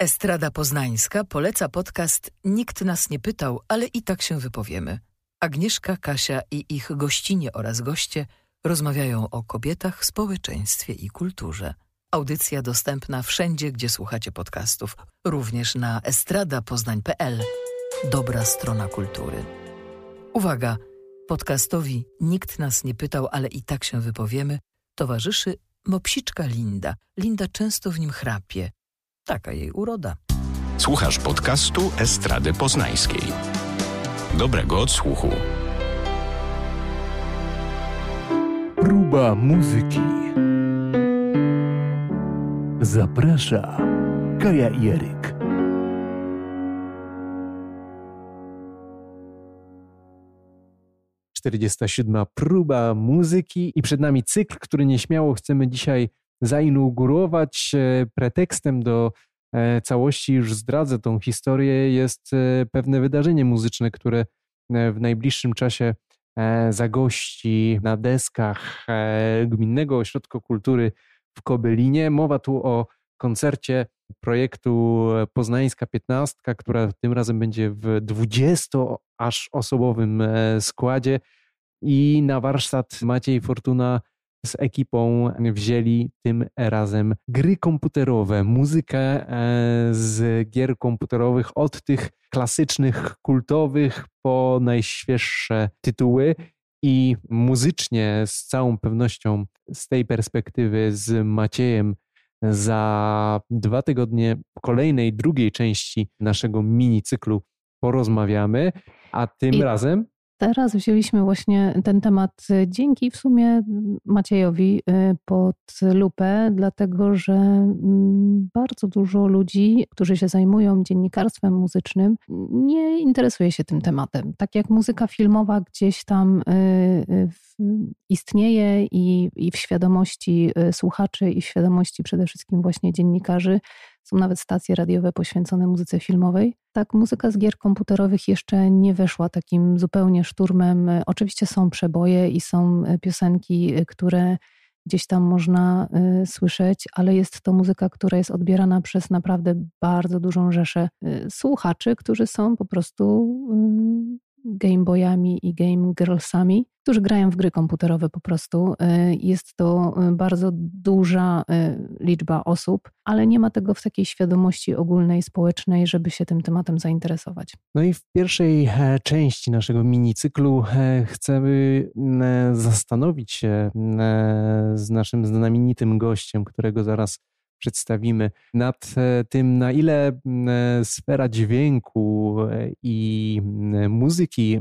Estrada Poznańska poleca podcast Nikt nas nie pytał, ale i tak się wypowiemy. Agnieszka, Kasia i ich gościnie oraz goście rozmawiają o kobietach, społeczeństwie i kulturze. Audycja dostępna wszędzie, gdzie słuchacie podcastów, również na estradapoznań.pl. Dobra strona kultury. Uwaga! Podcastowi Nikt nas nie pytał, ale i tak się wypowiemy, towarzyszy mopsiczka Linda. Linda często w nim chrapie. Taka jej uroda. Słuchasz podcastu Estrady Poznańskiej. Dobrego odsłuchu. Próba muzyki. Zaprasza Kaja Jeryk. Czterdziesta siódma próba muzyki i przed nami cykl, który nieśmiało chcemy dzisiaj zainaugurować. E, pretekstem do e, całości już zdradzę tą historię jest e, pewne wydarzenie muzyczne, które w najbliższym czasie zagości na deskach Gminnego Ośrodka Kultury w Kobelinie. Mowa tu o koncercie projektu Poznańska Piętnastka, która tym razem będzie w 20 aż osobowym składzie i na warsztat Maciej Fortuna z ekipą wzięli tym razem gry komputerowe, muzykę e, z gier komputerowych od tych klasycznych, kultowych po najświeższe tytuły. I muzycznie z całą pewnością z tej perspektywy z Maciejem za dwa tygodnie kolejnej, drugiej części naszego mini cyklu porozmawiamy, a tym I razem Teraz wzięliśmy właśnie ten temat y, dzięki w sumie Maciejowi y, pod lupę, dlatego że mm, bardzo dużo ludzi, którzy się zajmują dziennikarstwem muzycznym, nie interesuje się tym tematem. Tak jak muzyka filmowa gdzieś tam y, istnieje i, i w świadomości słuchaczy, i w świadomości przede wszystkim właśnie dziennikarzy są nawet stacje radiowe poświęcone muzyce filmowej. Tak, muzyka z gier komputerowych jeszcze nie weszła takim zupełnie szturmem. Oczywiście są przeboje i są e, piosenki, e, które gdzieś tam można y, słyszeć, ale jest to muzyka, która jest odbierana przez naprawdę bardzo dużą rzeszę y, słuchaczy, którzy są po prostu y, gameboyami i game girlsami, którzy grają w gry komputerowe po prostu. Y, jest to y, bardzo duża y, liczba osób, ale nie ma tego w takiej świadomości ogólnej, społecznej, żeby się tym tematem zainteresować. No i w pierwszej e, części naszego minicyklu e, chcemy e, zastanowić się z naszym znamienitym gościem, którego zaraz przedstawimy, nad e, tym, na ile e, sfera dźwięku e, i muzyki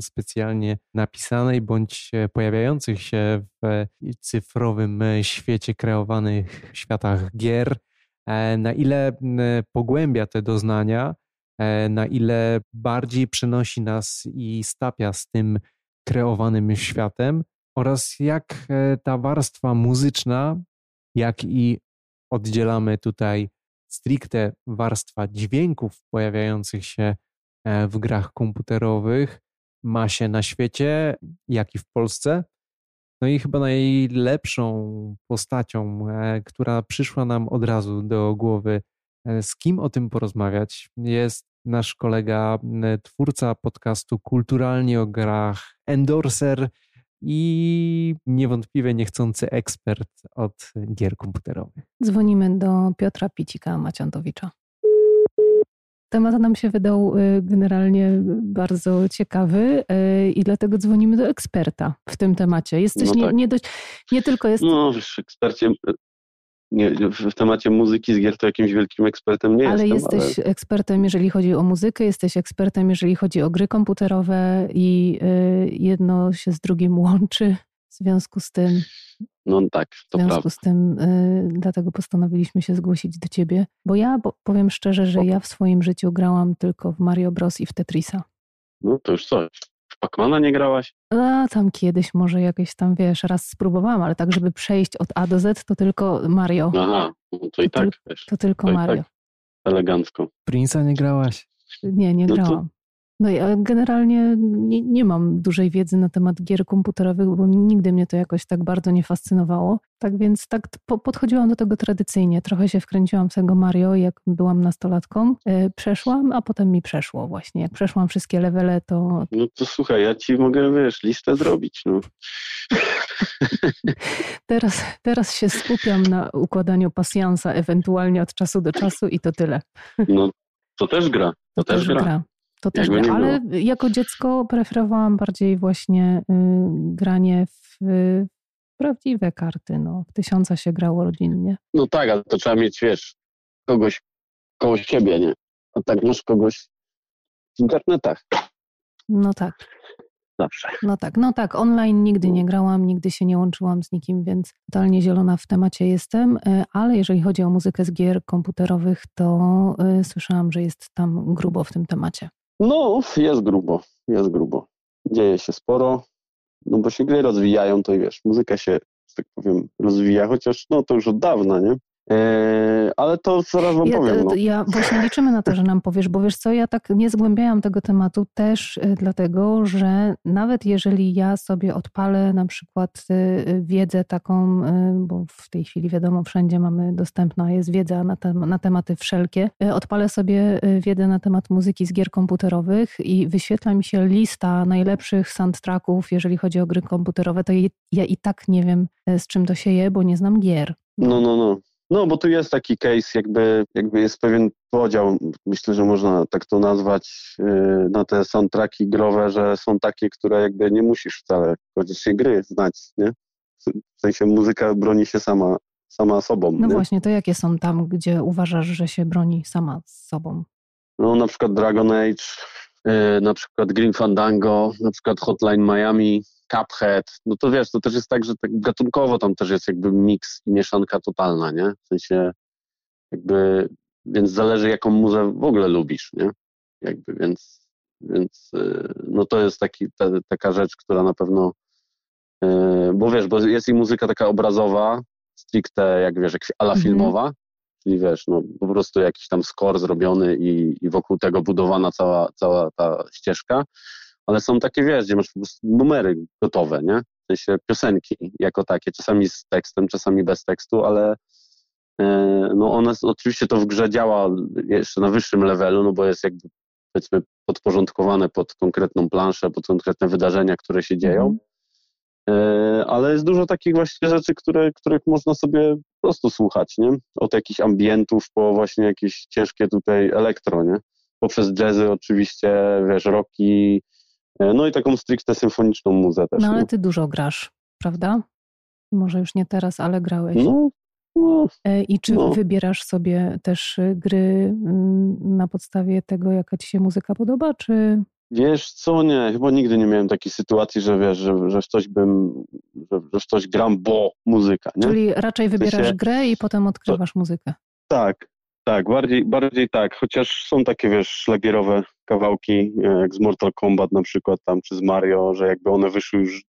specjalnie napisanej bądź pojawiających się w cyfrowym świecie kreowanych światach gier, na ile pogłębia te doznania, na ile bardziej przenosi nas i stapia z tym kreowanym światem, oraz jak ta warstwa muzyczna, jak i oddzielamy tutaj stricte warstwa dźwięków pojawiających się e, w grach komputerowych, ma się na świecie, jak i w Polsce. No i chyba najlepszą postacią, e, która przyszła nam od razu do głowy, e, z kim o tym porozmawiać, jest nasz kolega, twórca podcastu Kulturalnie o grach, endorser i niewątpliwie niechcący ekspert od gier komputerowych. Dzwonimy do Piotra Picika Maciantowicza. Temat nam się wydał y, generalnie bardzo ciekawy y, i dlatego dzwonimy do eksperta w tym temacie. Jesteś no tak. nie, nie, dość, nie tylko jest. No, wiesz, ekspercie, nie, w temacie muzyki z gier to jakimś wielkim ekspertem nie ale jestem. Jesteś ale jesteś ekspertem, jeżeli chodzi o muzykę, jesteś ekspertem, jeżeli chodzi o gry komputerowe i y, jedno się z drugim łączy. W związku z tym. No tak, to W związku prawda. z tym, y, dlatego postanowiliśmy się zgłosić do ciebie, bo ja bo, powiem szczerze, że ja w swoim życiu grałam tylko w Mario Bros. i w Tetrisa. No to już coś. Pacmana nie grałaś? A tam kiedyś może jakieś tam, wiesz, raz spróbowałam, ale tak, żeby przejść od A do Z, to tylko Mario. Aha, no to i To tak, wiesz, To tylko to Mario. tak elegancko. Prince'a nie grałaś? Nie, nie No to- grałam. No ja generalnie nie, nie, mam dużej wiedzy na temat gier komputerowych, bo nigdy mnie to jakoś tak bardzo nie fascynowało. Tak więc tak podchodziłam do tego tradycyjnie. Trochę się wkręciłam w tego Mario, jak byłam nastolatką. E, przeszłam, a potem mi przeszło właśnie. Jak przeszłam wszystkie levele, to... No to słuchaj, ja ci mogę, wiesz, listę zrobić, no. teraz, teraz się skupiam na układaniu pasjansa, ewentualnie od czasu do czasu i to tyle. No, to też gra. To, to też, też gra. gra. To też gra. Ale było. jako dziecko preferowałam bardziej właśnie y, granie w, y, prawdziwe karty. No. W tysiąca się grało rodzinnie. No tak, ale to trzeba mieć, wiesz, kogoś koło siebie, nie? A tak masz kogoś w internetach. No tak. Zawsze. No tak, no tak. Online nigdy nie grałam, nigdy się nie łączyłam z nikim, więc totalnie zielona w temacie jestem. Y, ale jeżeli chodzi o muzykę z gier komputerowych, to y, słyszałam, że jest tam grubo w tym temacie. No, jest grubo, jest grubo. Dzieje się sporo, no bo się gry rozwijają, to wiesz, muzyka się, że tak powiem, rozwija, chociaż no to już od dawna, nie? Eee, ale to zaraz wam ja, powiem. No. Ja właśnie liczymy na to, że nam powiesz, bo wiesz co, ja tak nie zgłębiałam tego tematu też e, dlatego, że nawet jeżeli ja sobie odpalę na przykład e, wiedzę taką, e, bo w tej chwili wiadomo, wszędzie mamy dostępna jest wiedza na, tem na tematy wszelkie, odpalę sobie wiedzę na temat muzyki z gier komputerowych i wyświetla mi się lista najlepszych soundtracków, jeżeli chodzi o gry komputerowe, to ja i tak nie wiem, z czym to się je, bo nie znam gier. No, no, no. No, bo tu jest taki case, jakby, jakby jest pewien podział, myślę, że można tak to nazwać, yy, na te soundtracki growe, że są takie, które jakby nie musisz wcale koniecznie gry znać, nie? W sensie muzyka broni się sama, sama sobą. No nie? właśnie, to jakie są tam, gdzie uważasz, że się broni sama z sobą? No na przykład Dragon Age, na przykład Green Fandango, na przykład Hotline Miami, Cuphead, no to wiesz, to też jest tak, że tak gatunkowo tam też jest jakby miks i mieszanka totalna, nie? W sensie jakby, więc zależy jaką muzę w ogóle lubisz, nie? Jakby, więc, więc y, no to jest taki, ta, taka rzecz, która na pewno, y, bo wiesz, bo jest i muzyka taka obrazowa, stricte, jak wiesz, jak ala mhm. filmowa, czyli wiesz, no po prostu jakiś tam score zrobiony i, i wokół tego budowana cała, cała ta ścieżka, ale są takie, wiesz, gdzie masz po prostu numery gotowe, nie? W sensie piosenki jako takie, czasami z tekstem, czasami bez tekstu, ale e, no one, oczywiście to w grze działa jeszcze na wyższym levelu, no bo jest jakby powiedzmy podporządkowane pod konkretną planszę, pod konkretne wydarzenia, które się dzieją. Mm. Ale jest dużo takich właśnie rzeczy, które, których można sobie po prostu słuchać, nie? Od jakichś ambientów po właśnie jakieś ciężkie tutaj elektro, nie? Poprzez jazzy oczywiście, wiesz, rocki, E, no i taką stricte symfoniczną muzę też. No ale ty dużo grasz, prawda? Może już nie teraz, ale grałeś. No, no, e, I czy no. wybierasz sobie też y, gry mm, na podstawie tego, jaka ci się muzyka podoba, czy... Wiesz co, nie, chyba nigdy nie miałem takiej sytuacji, że wiesz, że, że w coś bym, że, że w coś gram, bo muzyka, nie? Czyli raczej wybierasz się... grę i potem odkrywasz to, muzykę. Tak, tak, bardziej, bardziej tak, chociaż są takie, wiesz, szlagierowe kawałki, e, jak z Mortal Kombat na przykład tam, czy z Mario, że jakby one wyszły już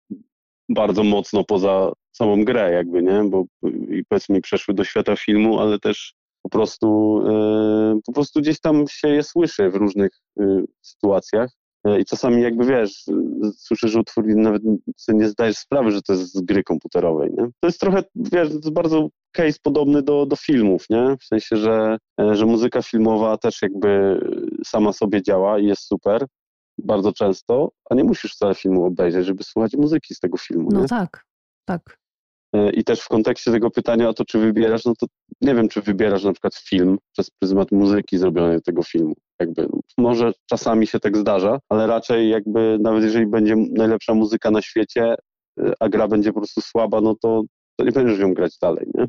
bardzo mocno poza samą grę jakby, nie, bo i powiedzmy przeszły do świata filmu, ale też po prostu, e, po prostu gdzieś tam się je słyszy w różnych e, sytuacjach i czasami jakby wiesz, słyszysz utwór i nawet sobie nie zdajesz sprawy, że to jest z gry komputerowej, nie? To jest trochę, wiesz, to jest bardzo case podobny do, do filmów, nie? W sensie, że, e, że muzyka filmowa też jakby sama sobie działa i jest super bardzo często, a nie musisz wcale filmu obejrzeć, żeby słuchać muzyki z tego filmu. No nie? tak, tak. E, I też w kontekście tego pytania o to, czy wybierasz, no to nie wiem, czy wybierasz na przykład film przez pryzmat muzyki zrobionej tego filmu. Jakby, może czasami się tak zdarza, ale raczej jakby nawet jeżeli będzie najlepsza muzyka na świecie, e, a gra będzie po prostu słaba, no to, to nie będziesz ją grać dalej, nie?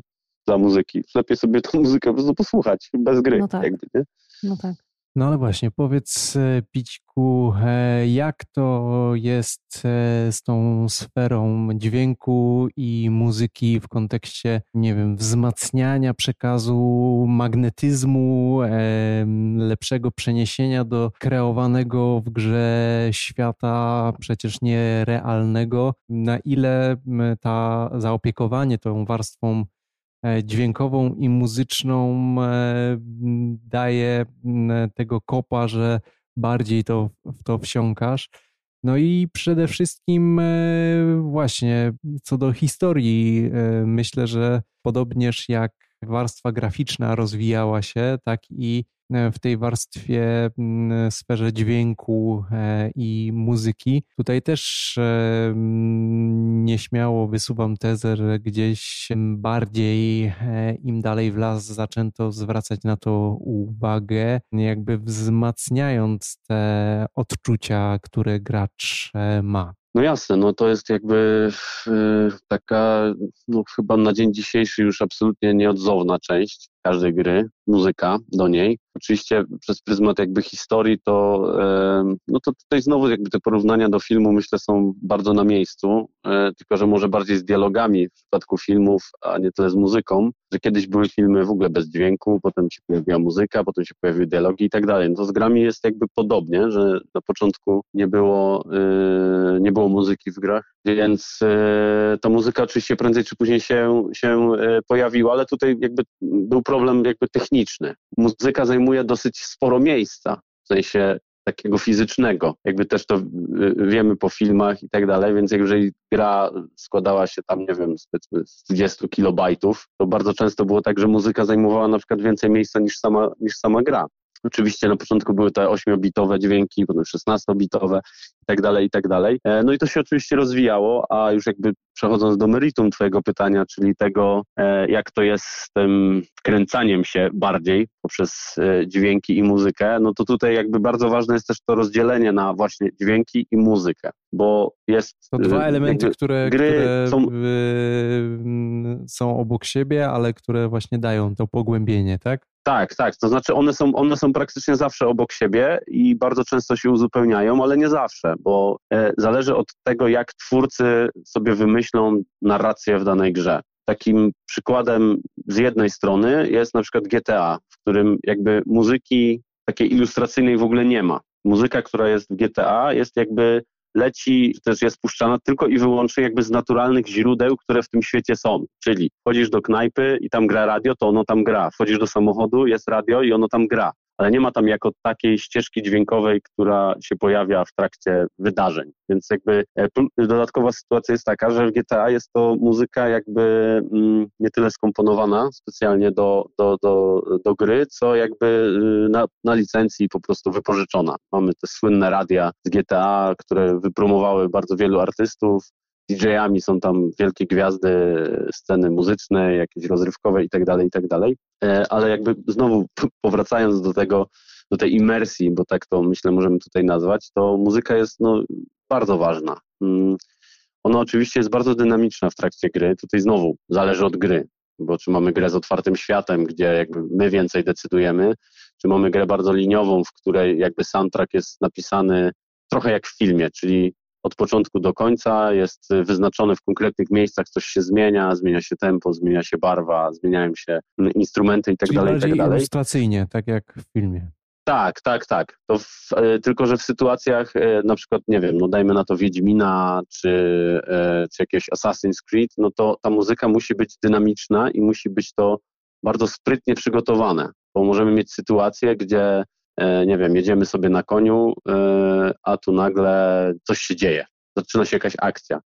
Dla muzyki. Lepiej sobie tą muzykę po prostu posłuchać, bez gry, no tak. jakby, nie? No tak. No ale właśnie, powiedz e, Pićku, e, jak to jest e, z tą sferą dźwięku i muzyki w kontekście, nie wiem, wzmacniania przekazu, magnetyzmu, lepszego przeniesienia do kreowanego w grze świata przecież nierealnego, na ile ta zaopiekowanie tą warstwą dźwiękową i muzyczną e, daje tego kopa, że bardziej to, w to wsiąkasz. No i przede wszystkim właśnie co do historii, myślę, że podobnież jak warstwa graficzna rozwijała się, tak i E, w tej warstwie, sferze dźwięku e, i muzyki. Tutaj też e, nieśmiało wysuwam tezę, że gdzieś bardziej im dalej w las zaczęto zwracać na to uwagę, jakby wzmacniając te odczucia, które gracz ma. No jasne, no to jest jakby taka, no chyba na dzień dzisiejszy już absolutnie nieodzowna część każdej gry, muzyka do niej. Oczywiście przez pryzmat jakby historii to, no to tutaj znowu jakby te porównania do filmu myślę są bardzo na miejscu, e, tylko że może bardziej z dialogami w przypadku filmów, a nie tyle z muzyką, że kiedyś były filmy w ogóle bez dźwięku, potem się pojawiła muzyka, potem się pojawiły dialogi i tak dalej. No to z grami jest jakby podobnie, że na początku nie było, e, nie było muzyki w grach, więc e, ta muzyka oczywiście prędzej czy później się, się pojawiła, ale tutaj jakby był problem jakby techniczny. Muzyka zajmuje dosyć sporo miejsca, w sensie takiego fizycznego. Jakby też to wiemy po filmach i tak dalej, więc jeżeli gra składała się tam, nie wiem, z 20 kilobajtów, to bardzo często było tak, że muzyka zajmowała na przykład więcej miejsca niż sama, niż sama gra. Oczywiście na początku były te 8-bitowe dźwięki, potem 16-bitowe i tak dalej, i tak dalej. E, no i to się oczywiście rozwijało, a już jakby przechodząc do meritum Twojego pytania, czyli tego, e, jak to jest z tym wkręcaniem się bardziej poprzez e, dźwięki i muzykę, no to tutaj jakby bardzo ważne jest też to rozdzielenie na właśnie dźwięki i muzykę, bo jest... To dwa elementy, które, gry które są... są obok siebie, ale które właśnie dają to pogłębienie, tak? Tak, tak. To znaczy one są, one są praktycznie zawsze obok siebie i bardzo często się uzupełniają, ale nie zawsze, bo e, zależy od tego, jak twórcy sobie wymyślą narrację w danej grze. Takim przykładem z jednej strony jest na przykład GTA, w którym jakby muzyki takiej ilustracyjnej w ogóle nie ma. Muzyka, która jest w GTA, jest jakby leci, też jest puszczana tylko i wyłącznie jakby z naturalnych źródeł, które w tym świecie są. Czyli wchodzisz do knajpy i tam gra radio, to ono tam gra. Wchodzisz do samochodu, jest radio i ono tam gra ale nie ma tam jako takiej ścieżki dźwiękowej, która się pojawia w trakcie wydarzeń. Więc jakby e, dodatkowa sytuacja jest taka, że w GTA jest to muzyka jakby mm, nie tyle skomponowana specjalnie do, do, do, do gry, co jakby y, na, na licencji po prostu wypożyczona. Mamy te słynne radia z GTA, które wypromowały bardzo wielu artystów, DJ-ami są tam wielkie gwiazdy sceny muzycznej, jakieś rozrywkowe i tak dalej, i tak. E, ale jakby znowu powracając do tego, do tej imersji, bo tak to myślę możemy tutaj nazwać, to muzyka jest no, bardzo ważna. Mm, ona oczywiście jest bardzo dynamiczna w trakcie gry. Tutaj znowu zależy od gry, bo czy mamy grę z otwartym światem, gdzie jakby my więcej decydujemy, czy mamy grę bardzo liniową, w której jakby soundtrack jest napisany trochę jak w filmie, czyli od początku do końca, jest wyznaczony w konkretnych miejscach, coś się zmienia, zmienia się tempo, zmienia się barwa, zmieniają się instrumenty i tak Czyli dalej. i tak dalej. ilustracyjnie, tak jak w filmie. Tak, tak, tak. To w, e, tylko, że w sytuacjach e, na przykład, nie wiem, no dajmy na to Wiedźmina czy, e, czy jakiegoś Assassin's Creed, no to ta muzyka musi być dynamiczna i musi być to bardzo sprytnie przygotowane, bo możemy mieć sytuację, gdzie nie wiem, jedziemy sobie na koniu, e, a tu nagle coś się dzieje, zaczyna się jakaś akcja.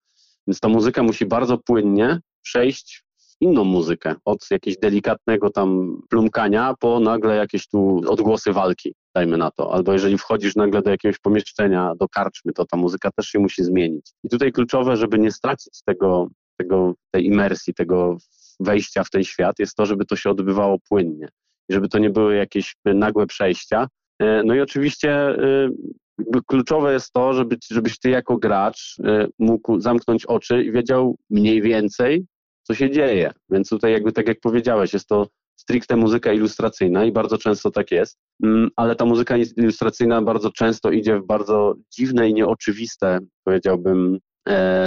Więc ta muzyka musi bardzo płynnie przejść w inną muzykę, od jakiegoś delikatnego tam plumkania po nagle jakieś tu odgłosy walki, dajmy na to. Albo jeżeli wchodzisz nagle do jakiegoś pomieszczenia, do karczmy, to ta muzyka też się musi zmienić. I tutaj kluczowe, żeby nie stracić tego, tego tej imersji, tego wejścia w ten świat, jest to, żeby to się odbywało płynnie. I żeby to nie były jakieś nagłe przejścia, E, no i oczywiście e, kluczowe jest to, żeby, żebyś ty jako gracz e, mógł zamknąć oczy i wiedział mniej więcej, co się dzieje. Więc tutaj jakby tak jak powiedziałeś, jest to stricte muzyka ilustracyjna i bardzo często tak jest, mm, ale ta muzyka ilustracyjna bardzo często idzie w bardzo dziwne i nieoczywiste, powiedziałbym,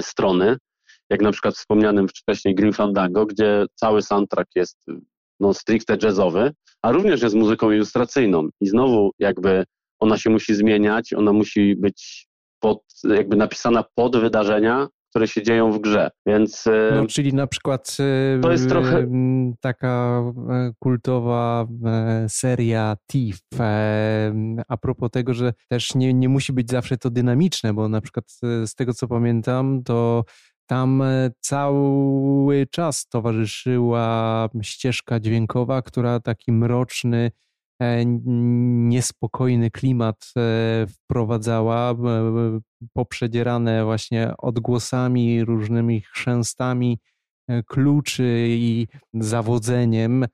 strony, jak na przykład wspomnianym wcześniej Green Fandango, gdzie cały soundtrack jest no, stricte jazzowy, a również jest muzyką ilustracyjną. I znowu jakby ona się musi zmieniać, ona musi być pod, jakby napisana pod wydarzenia, które się dzieją w grze. Więc. No, czyli na przykład to jest trochę taka kultowa seria Thief. A propos tego, że też nie, nie musi być zawsze to dynamiczne, bo na przykład z tego co pamiętam, to tam e, cały czas towarzyszyła ścieżka dźwiękowa, która taki mroczny, e, niespokojny klimat e, wprowadzała, poprzedzierane właśnie odgłosami, różnymi chrzęstami kluczy i zawodzeniem,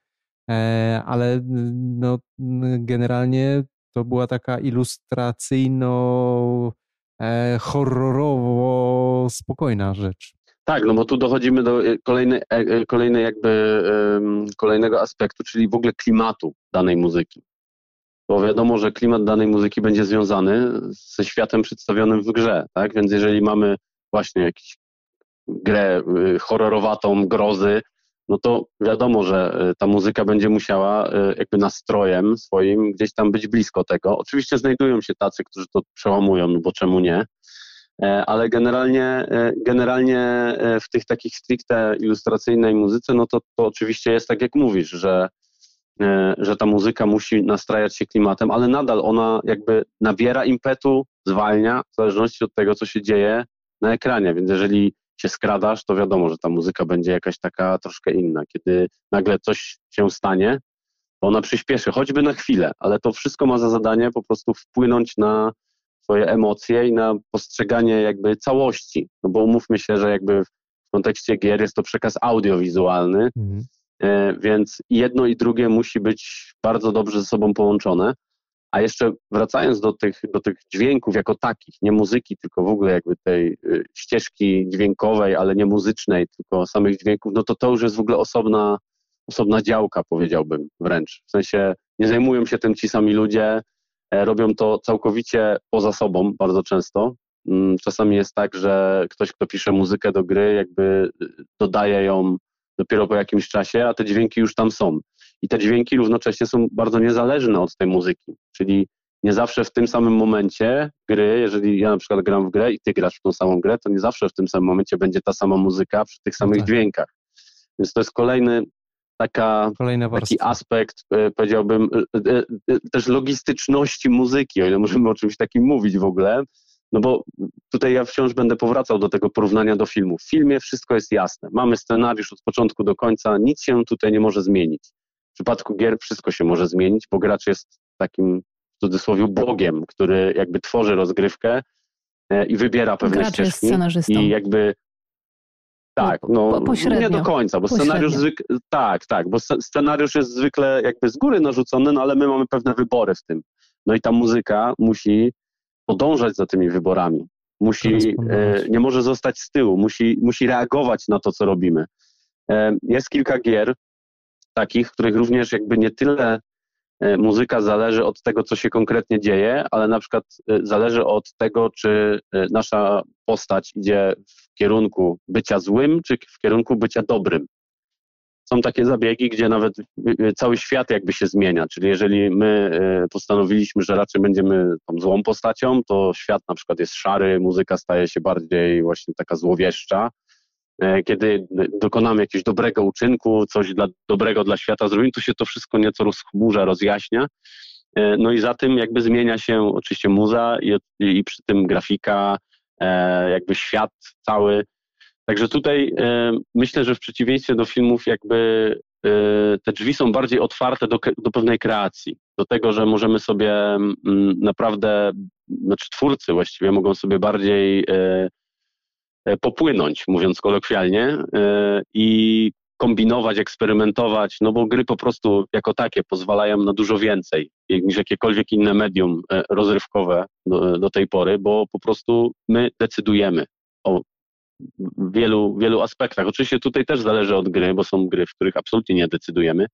ale no, generalnie to była taka ilustracyjno horrorowo spokojna rzecz. Tak, no bo tu dochodzimy do e, kolejnej, e, kolejnej jakby kolejnego aspektu, czyli w ogóle klimatu danej muzyki. Bo wiadomo, że klimat danej muzyki będzie związany ze światem przedstawionym w grze, tak? Więc jeżeli mamy właśnie jakąś grę y, horrorowatą, grozy, no to wiadomo, że y, ta muzyka będzie musiała y, jakby nastrojem swoim gdzieś tam być blisko tego. Oczywiście znajdują się tacy, którzy to przełamują, no bo czemu nie? E, ale generalnie, e, generalnie e, w tych takich stricte ilustracyjnej muzyce, no to, to oczywiście jest tak jak mówisz, że, że ta muzyka musi nastrajać się klimatem, ale nadal ona jakby nabiera impetu, zwalnia, w zależności od tego, co się dzieje na ekranie. Więc jeżeli się skradasz, to wiadomo, że ta muzyka będzie jakaś taka troszkę inna. Kiedy nagle coś się stanie, ona przyspieszy, choćby na chwilę, ale to wszystko ma za zadanie po prostu wpłynąć na swoje emocje i na postrzeganie jakby całości. No bo umówmy się, że jakby w kontekście gier jest to przekaz audiowizualny, mhm. E, więc jedno i drugie musi być bardzo dobrze ze sobą połączone. A jeszcze wracając do tych, do tych dźwięków jako takich, nie muzyki, tylko w ogóle jakby tej y, ścieżki dźwiękowej, ale nie muzycznej, tylko samych dźwięków, no to to już jest w ogóle osobna, osobna działka, powiedziałbym wręcz. W sensie nie zajmują się tym ci sami ludzie, e, robią to całkowicie poza sobą bardzo często. Mm, czasami jest tak, że ktoś, kto pisze muzykę do gry, jakby y, dodaje ją dopiero po jakimś czasie, a te dźwięki już tam są i te dźwięki równocześnie są bardzo niezależne od tej muzyki, czyli nie zawsze w tym samym momencie gry, jeżeli ja na przykład gram w grę i ty grasz w tą samą grę, to nie zawsze w tym samym momencie będzie ta sama muzyka przy tych samych no tak. dźwiękach. Więc to jest kolejny taka, taki aspekt, e, powiedziałbym, e, e, też logistyczności muzyki, o ile możemy o czymś takim mówić w ogóle, no bo tutaj ja wciąż będę powracał do tego porównania do filmu. W filmie wszystko jest jasne. Mamy scenariusz od początku do końca, nic się tutaj nie może zmienić. W przypadku gier wszystko się może zmienić, bo gracz jest takim w cudzysłowie bogiem, który jakby tworzy rozgrywkę e, i wybiera pewne gracz ścieżki. Jest scenarzystą. I jakby tak, no nie do końca, bo scenariusz zwykle, tak, tak, bo scenariusz jest zwykle jakby z góry narzucony, no ale my mamy pewne wybory w tym. No i ta muzyka musi podążać za tymi wyborami. Musi, e, nie może zostać z tyłu, musi, musi reagować na to, co robimy. E, jest kilka gier, takich, w których również jakby nie tyle e, muzyka zależy od tego, co się konkretnie dzieje, ale na przykład e, zależy od tego, czy e, nasza postać idzie w kierunku bycia złym, czy w kierunku bycia dobrym. Są takie zabiegi, gdzie nawet cały świat jakby się zmienia, czyli jeżeli my postanowiliśmy, że raczej będziemy tą złą postacią, to świat na przykład jest szary, muzyka staje się bardziej właśnie taka złowieszcza, kiedy dokonamy jakiegoś dobrego uczynku, coś dla, dobrego dla świata zrobimy, to się to wszystko nieco rozchmurza, rozjaśnia. E, no i za tym jakby zmienia się oczywiście muza i, i przy tym grafika, e, jakby świat cały. Także tutaj myślę, że w przeciwieństwie do filmów jakby te drzwi są bardziej otwarte do, do pewnej kreacji, do tego, że możemy sobie naprawdę, znaczy twórcy właściwie mogą sobie bardziej E, popłynąć, mówiąc kolokwialnie, e, i kombinować, eksperymentować, no bo gry po prostu jako takie pozwalają na dużo więcej niż jakiekolwiek inne medium e, rozrywkowe do, do tej pory, bo po prostu my decydujemy o wielu, wielu aspektach. Oczywiście tutaj też zależy od gry, bo są gry, w których absolutnie nie decydujemy,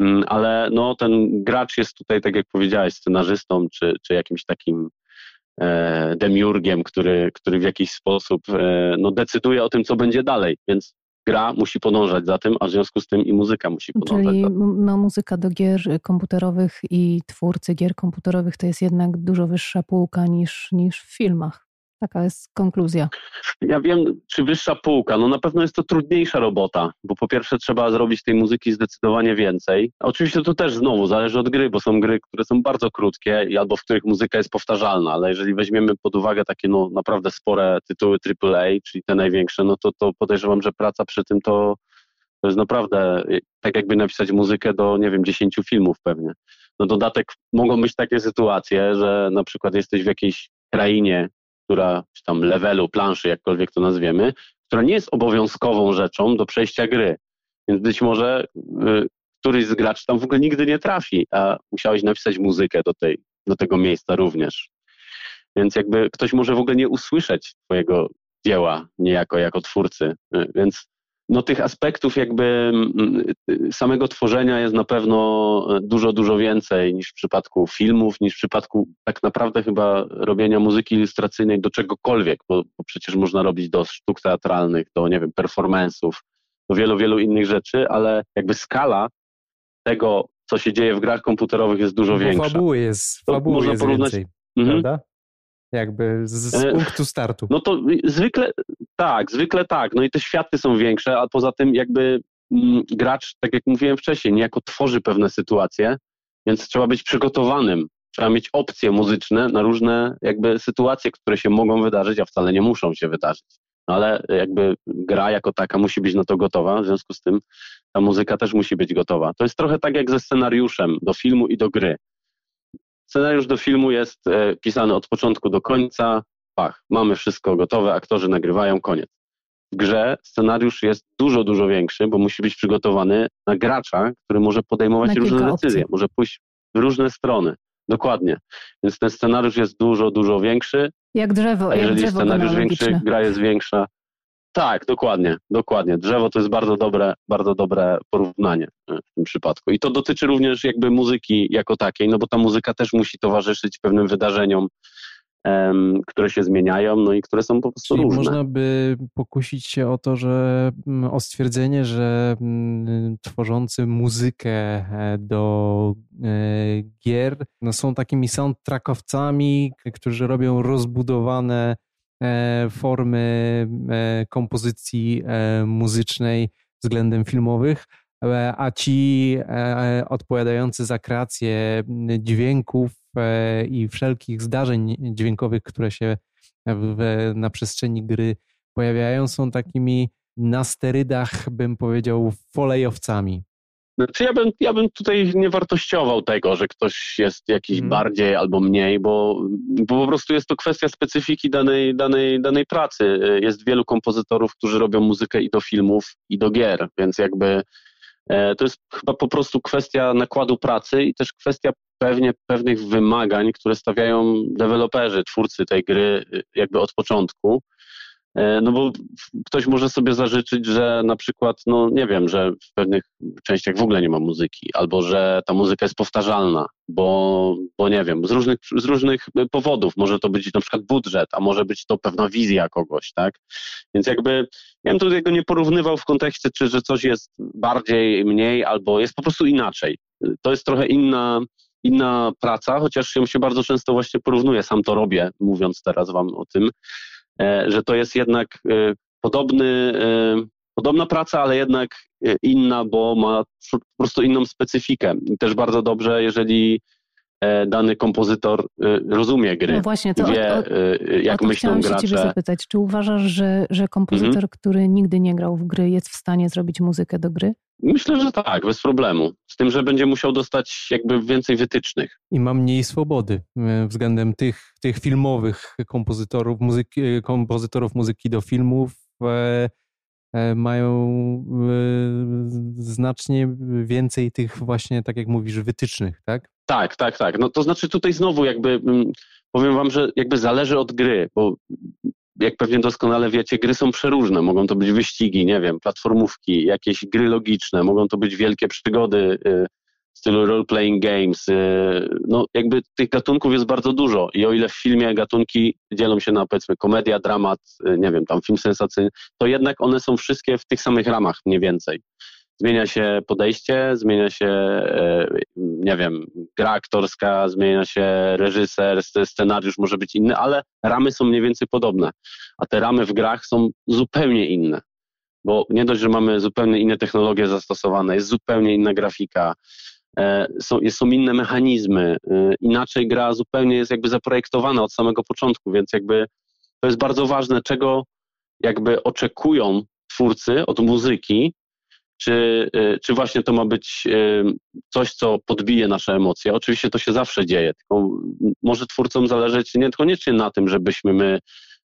mm, ale no, ten gracz jest tutaj, tak jak powiedziałeś, scenarzystą, czy, czy jakimś takim E, demiurgiem, który, który w jakiś sposób e, no, decyduje o tym, co będzie dalej, więc gra musi podążać za tym, a w związku z tym i muzyka musi podążać Czyli no, muzyka do gier komputerowych i twórcy gier komputerowych to jest jednak dużo wyższa półka niż, niż w filmach. Taka jest konkluzja. Ja wiem, czy wyższa półka. No na pewno jest to trudniejsza robota, bo po pierwsze trzeba zrobić tej muzyki zdecydowanie więcej. Oczywiście to też znowu zależy od gry, bo są gry, które są bardzo krótkie albo w których muzyka jest powtarzalna, ale jeżeli weźmiemy pod uwagę takie no naprawdę spore tytuły AAA, czyli te największe, no to, to podejrzewam, że praca przy tym to, to jest naprawdę tak jakby napisać muzykę do, nie wiem, dziesięciu filmów pewnie. No dodatek mogą być takie sytuacje, że na przykład jesteś w jakiejś krainie, która, czy tam levelu, planszy, jakkolwiek to nazwiemy, która nie jest obowiązkową rzeczą do przejścia gry. Więc być może y, któryś z graczy tam w ogóle nigdy nie trafi, a musiałeś napisać muzykę do, tej, do tego miejsca również. Więc jakby ktoś może w ogóle nie usłyszeć twojego dzieła niejako jako twórcy. Y, więc no tych aspektów jakby mm, y, samego tworzenia jest na pewno dużo, dużo więcej niż w przypadku filmów, niż w przypadku tak naprawdę chyba robienia muzyki ilustracyjnej do czegokolwiek, bo, bo przecież można robić do sztuk teatralnych, do nie wiem, performance'ów, do wielu, wielu innych rzeczy, ale jakby skala tego, co się dzieje w grach komputerowych jest dużo bo większa. Fabuły jest, fabuły można jest porównać, więcej, mhm. prawda? Jakby z, z e, punktu startu. No to zwykle tak, zwykle tak. No i te światy są większe, a poza tym jakby mm, gracz, tak jak mówiłem wcześniej, niejako tworzy pewne sytuacje, więc trzeba być przygotowanym. Trzeba mieć opcje muzyczne na różne jakby sytuacje, które się mogą wydarzyć, a wcale nie muszą się wydarzyć. No ale jakby gra jako taka musi być na to gotowa, w związku z tym ta muzyka też musi być gotowa. To jest trochę tak jak ze scenariuszem do filmu i do gry. Scenariusz do filmu jest e, pisany od początku do końca. Pach, mamy wszystko gotowe, aktorzy nagrywają, koniec. W grze scenariusz jest dużo, dużo większy, bo musi być przygotowany na gracza, który może podejmować różne decyzje, opcji. może pójść w różne strony. Dokładnie. Więc ten scenariusz jest dużo, dużo większy. Jak drzewo. A jeżeli drzewo scenariusz większy, gra jest większa. Tak, dokładnie, dokładnie. Drzewo to jest bardzo dobre, bardzo dobre porównanie e, w tym przypadku. I to dotyczy również jakby muzyki jako takiej, no bo ta muzyka też musi towarzyszyć pewnym wydarzeniom, które się zmieniają, no i które są po prostu Czyli różne. można by pokusić się o to, że mm, o stwierdzenie, że mm, tworzący muzykę e, do e, gier no są takimi soundtrackowcami, którzy robią rozbudowane E, formy kompozycji muzycznej względem filmowych, a ci odpowiadający za kreację dźwięków i wszelkich zdarzeń dźwiękowych, które się w, na przestrzeni gry pojawiają, są takimi na sterydach, bym powiedział, folejowcami. Znaczy ja bym, ja bym tutaj nie wartościował tego, że ktoś jest jakiś hmm. bardziej albo mniej, bo, bo po prostu jest to kwestia specyfiki danej, danej, danej pracy. Jest wielu kompozytorów, którzy robią muzykę i do filmów, i do gier, więc jakby e, to jest chyba po prostu kwestia nakładu pracy i też kwestia pewnie pewnych wymagań, które stawiają deweloperzy, twórcy tej gry jakby od początku. E, no bo ktoś może sobie zażyczyć, że na przykład, no nie wiem, że w pewnych częściach w ogóle nie ma muzyki, albo że ta muzyka jest powtarzalna, bo, bo nie wiem, z różnych, z różnych powodów. Może to być na przykład budżet, a może być to pewna wizja kogoś, tak? Więc jakby ja bym tutaj tego nie porównywał w kontekście, czy że coś jest bardziej, mniej, albo jest po prostu inaczej. To jest trochę inna, inna praca, chociaż ją się bardzo często właśnie porównuje, sam to robię, mówiąc teraz wam o tym, że to jest jednak e, podobny, e, podobna praca, ale jednak inna, bo ma po prostu inną specyfikę. I też bardzo dobrze, jeżeli dany kompozytor rozumie gry. No właśnie, to wie, o, o, jak o myślą gracze. się ciebie zapytać, czy uważasz, że, że kompozytor, mhm. który nigdy nie grał w gry, jest w stanie zrobić muzykę do gry? Myślę, że tak, bez problemu. Z tym, że będzie musiał dostać jakby więcej wytycznych. I ma mniej swobody e, względem tych, tych filmowych kompozytorów, muzyki, e, kompozytorów muzyki do filmów. E, mają znacznie więcej tych właśnie, tak jak mówisz, wytycznych, tak? Tak, tak, tak. No to znaczy tutaj znowu jakby mm, powiem wam, że jakby zależy od gry, bo jak pewnie doskonale wiecie, gry są przeróżne. Mogą to być wyścigi, nie wiem, platformówki, jakieś gry logiczne, mogą to być wielkie przygody y, w stylu role-playing games. Y, no, jakby tych gatunków jest bardzo dużo i o ile w filmie gatunki dzielą się na powiedzmy komedia, dramat, y, nie wiem, tam film sensacyjny, to jednak one są wszystkie w tych samych ramach mniej więcej. Zmienia się podejście, zmienia się, e, nie wiem, gra aktorska, zmienia się reżyser, scenariusz może być inny, ale ramy są mniej więcej podobne. A te ramy w grach są zupełnie inne. Bo nie dość, że mamy zupełnie inne technologie zastosowane, jest zupełnie inna grafika, e, są, są inne mechanizmy, e, inaczej gra zupełnie jest jakby zaprojektowana od samego początku, więc jakby to jest bardzo ważne, czego jakby oczekują twórcy od muzyki, czy, y, czy właśnie to ma być y, coś, co podbije nasze emocje. Oczywiście to się zawsze dzieje, tylko może twórcom zależeć niekoniecznie na tym, żebyśmy my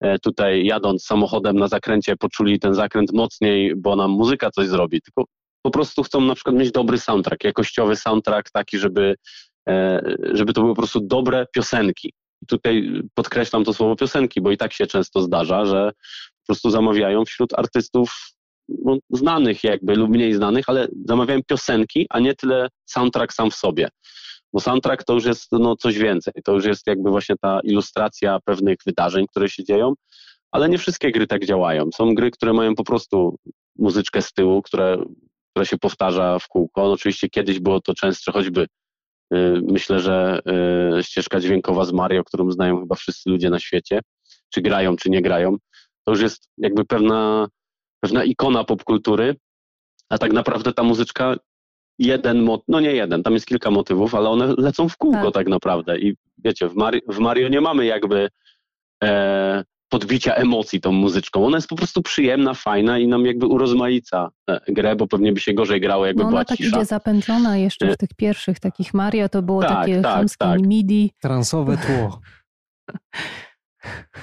e, tutaj jadąc samochodem na zakręcie poczuli ten zakręt mocniej, bo nam muzyka coś zrobi, tylko po prostu chcą na przykład mieć dobry soundtrack, jakościowy soundtrack taki, żeby, e, żeby to były po prostu dobre piosenki. I tutaj podkreślam to słowo piosenki, bo i tak się często zdarza, że po prostu zamawiają wśród artystów no, znanych jakby lub mniej znanych, ale zamawiałem piosenki, a nie tyle soundtrack sam w sobie. Bo soundtrack to już jest no, coś więcej. To już jest jakby właśnie ta ilustracja pewnych wydarzeń, które się dzieją, ale nie wszystkie gry tak działają. Są gry, które mają po prostu muzyczkę z tyłu, które, która się powtarza w kółko. No, oczywiście kiedyś było to częstsze, choćby yy, myślę, że yy, ścieżka dźwiękowa z Mario, którą znają chyba wszyscy ludzie na świecie, czy grają, czy nie grają, to już jest jakby pewna pewna ikona popkultury, a tak naprawdę ta muzyczka jeden, no nie jeden, tam jest kilka motywów, ale one lecą w kółko tak, tak naprawdę i wiecie, w, Mari w Mario nie mamy jakby e, podbicia emocji tą muzyczką, ona jest po prostu przyjemna, fajna i nam jakby urozmaica e, grę, bo pewnie by się gorzej grało, jakby no była ona tak cisza. idzie zapętlona jeszcze w e, tych pierwszych takich Mario, to było tak, takie tak, chamskie tak. MIDI. Transowe tło.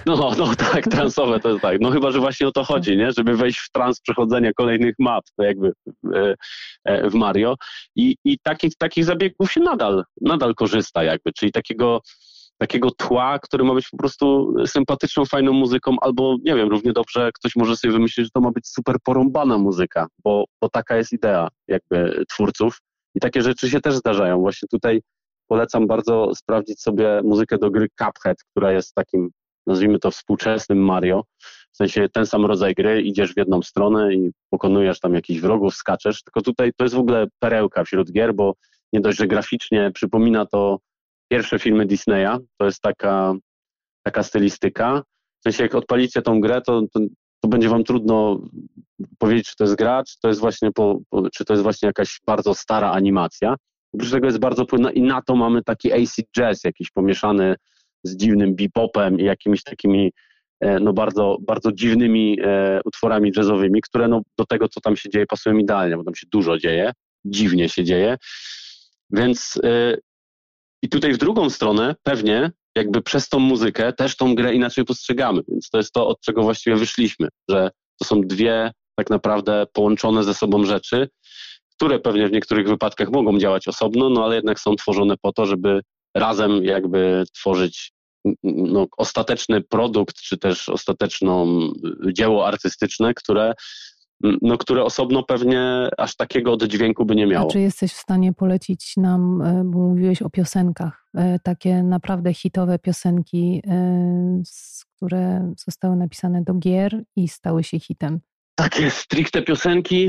No, no tak, transowe to jest tak. No chyba, że właśnie o to chodzi, nie? Żeby wejść w trans przechodzenia kolejnych map, to jakby e, e, w Mario. I, i takich, takich zabiegów się nadal, nadal korzysta jakby, czyli takiego, takiego tła, które ma być po prostu sympatyczną, fajną muzyką, albo nie wiem, równie dobrze ktoś może sobie wymyślić, że to ma być super porąbana muzyka, bo, bo taka jest idea jakby twórców. I takie rzeczy się też zdarzają. Właśnie tutaj polecam bardzo sprawdzić sobie muzykę do gry Cuphead, która jest takim nazwijmy to współczesnym Mario, w sensie ten sam rodzaj gry, idziesz w jedną stronę i pokonujesz tam jakichś wrogów, skaczesz, tylko tutaj to jest w ogóle perełka wśród gier, bo nie dość, że graficznie przypomina to pierwsze filmy Disneya, to jest taka, taka stylistyka, w sensie jak odpalicie tą grę, to, to, to będzie wam trudno powiedzieć, czy to jest gra, czy to jest właśnie, po, czy to jest właśnie jakaś bardzo stara animacja. Oprócz tego jest bardzo płynna i na to mamy taki acid jazz jakiś pomieszany z dziwnym bebopem i jakimiś takimi e, no bardzo, bardzo dziwnymi e, utworami jazzowymi, które no do tego, co tam się dzieje, pasują idealnie, bo tam się dużo dzieje, dziwnie się dzieje. Więc e, i tutaj w drugą stronę pewnie jakby przez tą muzykę też tą grę inaczej postrzegamy, więc to jest to, od czego właściwie wyszliśmy, że to są dwie tak naprawdę połączone ze sobą rzeczy, które pewnie w niektórych wypadkach mogą działać osobno, no ale jednak są tworzone po to, żeby razem jakby tworzyć no, ostateczny produkt, czy też ostateczną dzieło artystyczne, które, no, które osobno pewnie aż takiego oddźwięku by nie miało. A czy jesteś w stanie polecić nam, e, bo mówiłeś o piosenkach, e, takie naprawdę hitowe piosenki, e, które zostały napisane do gier i stały się hitem? Takie stricte piosenki.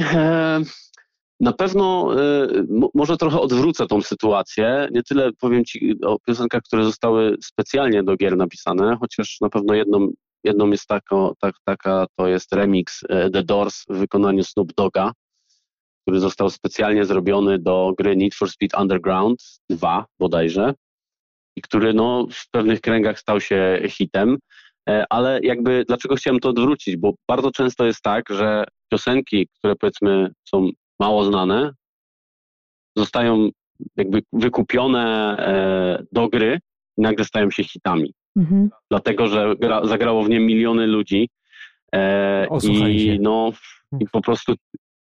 Na pewno y, może trochę odwrócę tą sytuację. Nie tyle powiem Ci o piosenkach, które zostały specjalnie do gier napisane, chociaż na pewno jedną, jedną jest tako, tak, taka, to jest remix y, The Doors w wykonaniu Snoop Dogga, który został specjalnie zrobiony do gry Need for Speed Underground 2 bodajże i który no, w pewnych kręgach stał się hitem. E, ale jakby dlaczego chciałem to odwrócić? Bo bardzo często jest tak, że piosenki, które powiedzmy są mało znane, zostają jakby wykupione e, do gry i nagle stają się hitami. Mhm. Dlatego, że gra, zagrało w nie miliony ludzi e, i no i po prostu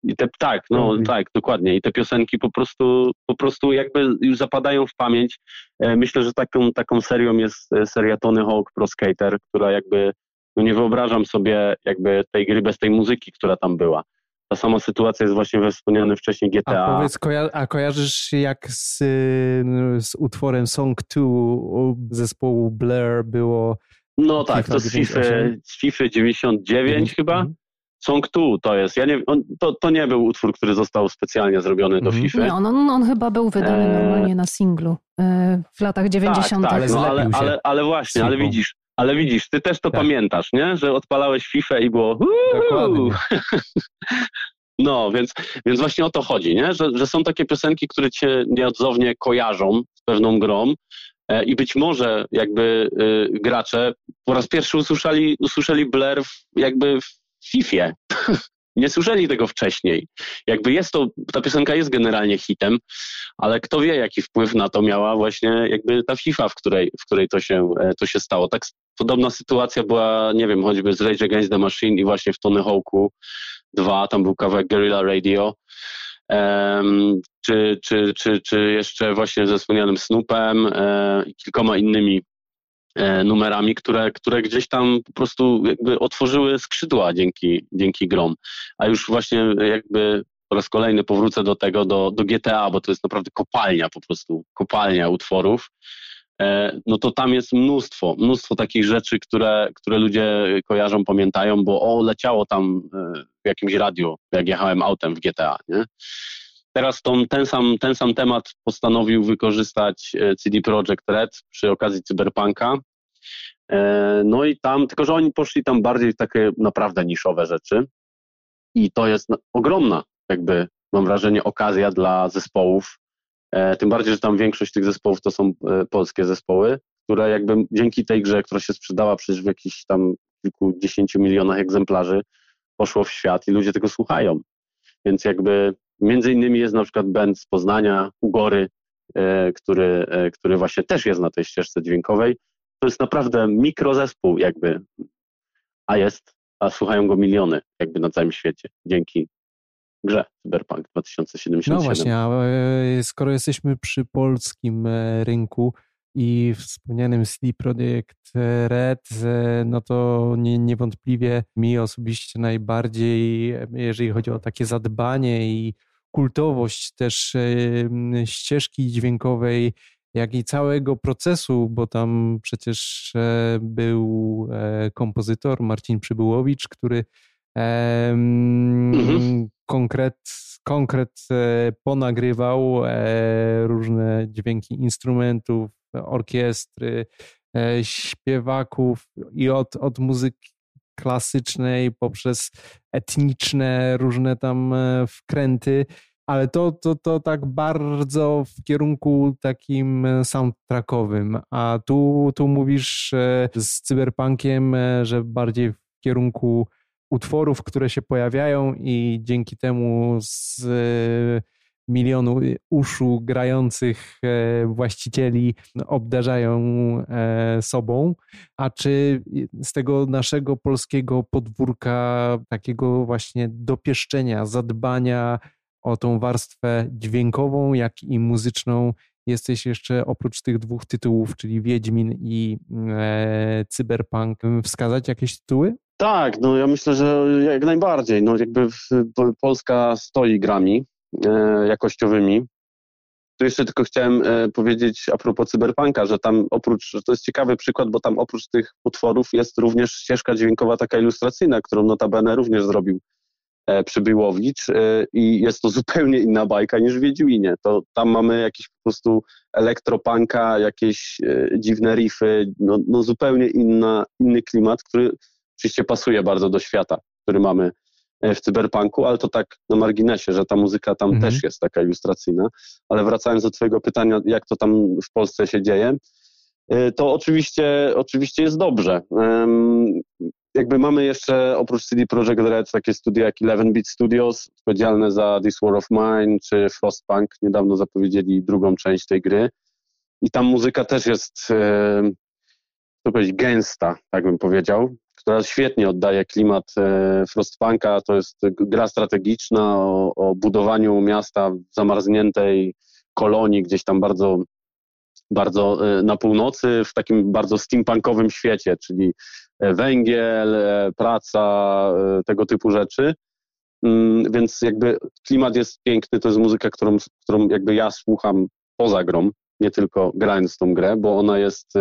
i te, tak, no mhm. tak, dokładnie. I te piosenki po prostu, po prostu jakby już zapadają w pamięć. E, myślę, że taką, taką serią jest e, seria Tony Hawk Pro Skater, która jakby, no nie wyobrażam sobie jakby tej gry bez tej muzyki, która tam była. Ta sama sytuacja jest właśnie we wspomnianym wcześniej GTA. A powiedz, koja a kojarzysz się jak z, z utworem Song 2 zespołu Blur było? No tak, to z FIFA, z FIFA 99 mm -hmm. chyba. Song 2 to jest, ja nie, on, to, to nie był utwór, który został specjalnie zrobiony do FIFA. Nie, on, on, on chyba był wydany e... normalnie na singlu e, w latach 90. Tak, tak no, ale, ale, ale właśnie, ale widzisz, ale widzisz, ty też to tak. pamiętasz, nie? Że odpalałeś FIFA i było Dokładnie. No, więc, więc właśnie o to chodzi, nie? Że, że są takie piosenki, które cię nieodzownie kojarzą z pewną grą e, i być może jakby y, gracze po raz pierwszy usłyszeli, usłyszeli Blair w, jakby w FIFA. nie słyszeli tego wcześniej. Jakby jest to, ta piosenka jest generalnie hitem, ale kto wie, jaki wpływ na to miała właśnie jakby ta FIFA, w której, w której to, się, e, to się stało. Tak podobna sytuacja była, nie wiem, choćby z Rage Against the Machine i właśnie w Tony Hawk'u 2, tam był kawałek Guerrilla Radio, um, czy, czy, czy, czy jeszcze właśnie ze wspomnianym Snoopem e, i kilkoma innymi e, numerami, które, które gdzieś tam po prostu jakby otworzyły skrzydła dzięki, dzięki grom. A już właśnie jakby po raz kolejny powrócę do tego, do, do GTA, bo to jest naprawdę kopalnia po prostu, kopalnia utworów. E, no to tam jest mnóstwo, mnóstwo takich rzeczy, które, które ludzie kojarzą, pamiętają, bo o, leciało tam e, w jakimś radiu, jak jechałem autem w GTA, nie? Teraz tą, ten, sam, ten sam temat postanowił wykorzystać e, CD Projekt Red przy okazji Cyberpunka. No i tam, tylko że oni poszli tam bardziej w takie naprawdę niszowe rzeczy i to jest ogromna, jakby mam wrażenie, okazja dla zespołów, tym bardziej, że tam większość tych zespołów to są e, polskie zespoły, które jakby dzięki tej grze, która się sprzedała przecież w jakichś tam kilkudziesięciu milionach egzemplarzy, poszło w świat i ludzie tego słuchają. Więc jakby między innymi jest na przykład band z Poznania, Ugory, e, który, który właśnie też jest na tej ścieżce dźwiękowej. To jest naprawdę mikrozespół jakby, a jest, a słuchają go miliony jakby na całym świecie dzięki grze Cyberpunk 2077. No właśnie, a e, skoro jesteśmy przy polskim e, rynku i wspomnianym CD Projekt Red, e, no to nie, niewątpliwie mi osobiście najbardziej, jeżeli chodzi o takie zadbanie i kultowość też ścieżki dźwiękowej, jak i całego procesu, bo tam przecież był kompozytor Marcin Przybyłowicz, który mhm. Konkret, konkret e, ponagrywał e, różne dźwięki instrumentów, orkiestry, e, śpiewaków i od, od muzyki klasycznej poprzez etniczne różne tam wkręty, ale to, to, to tak bardzo w kierunku takim soundtrackowym, a tu, tu mówisz z cyberpunkiem, że bardziej w kierunku utworów, które się pojawiają i dzięki temu z e, milionu uszu grających e, właścicieli obdarzają e, sobą, a czy z tego naszego polskiego podwórka, takiego właśnie dopieszczenia, zadbania o tą warstwę dźwiękową, jak i muzyczną, jesteś jeszcze oprócz tych dwóch tytułów, czyli Wiedźmin i Cyberpunk, wskazać jakieś tytuły? Tak, no ja myślę, że jak najbardziej. No jakby Polska stoi grami e, jakościowymi. Tu jeszcze tylko chciałem e, powiedzieć a propos cyberpunka, że tam oprócz, że to jest ciekawy przykład, bo tam oprócz tych utworów jest również ścieżka dźwiękowa taka ilustracyjna, którą notabene również zrobił e, Przybyłowicz e, i jest to zupełnie inna bajka niż w Wiedźminie. To tam mamy jakiś po prostu elektropunka, jakieś e, dziwne riffy, no, no zupełnie inna, inny klimat, który oczywiście pasuje bardzo do świata, który mamy e, w cyberpunku, ale to tak na marginesie, że ta muzyka tam mhm. też jest taka ilustracyjna. Ale wracając do Twojego pytania, jak to tam w Polsce się dzieje, e, to oczywiście, oczywiście jest dobrze. Jakby mamy jeszcze oprócz CD Projekt Red takie studia jak Eleven Beat Studios, odpowiedzialne za This War of Mine czy Frostpunk. Niedawno zapowiedzieli drugą część tej gry. I tam muzyka też jest, to powiedzieć, gęsta, tak bym powiedział która świetnie oddaje klimat e, Frostpunka. To jest gra strategiczna o, o budowaniu miasta w zamarzniętej kolonii, gdzieś tam bardzo, bardzo e, na północy, w takim bardzo steampunkowym świecie, czyli e, węgiel, praca, tego typu rzeczy. Mm, więc jakby klimat jest piękny, to jest muzyka, którą, którą jakby ja słucham poza grą, nie tylko grając tą grę, bo ona jest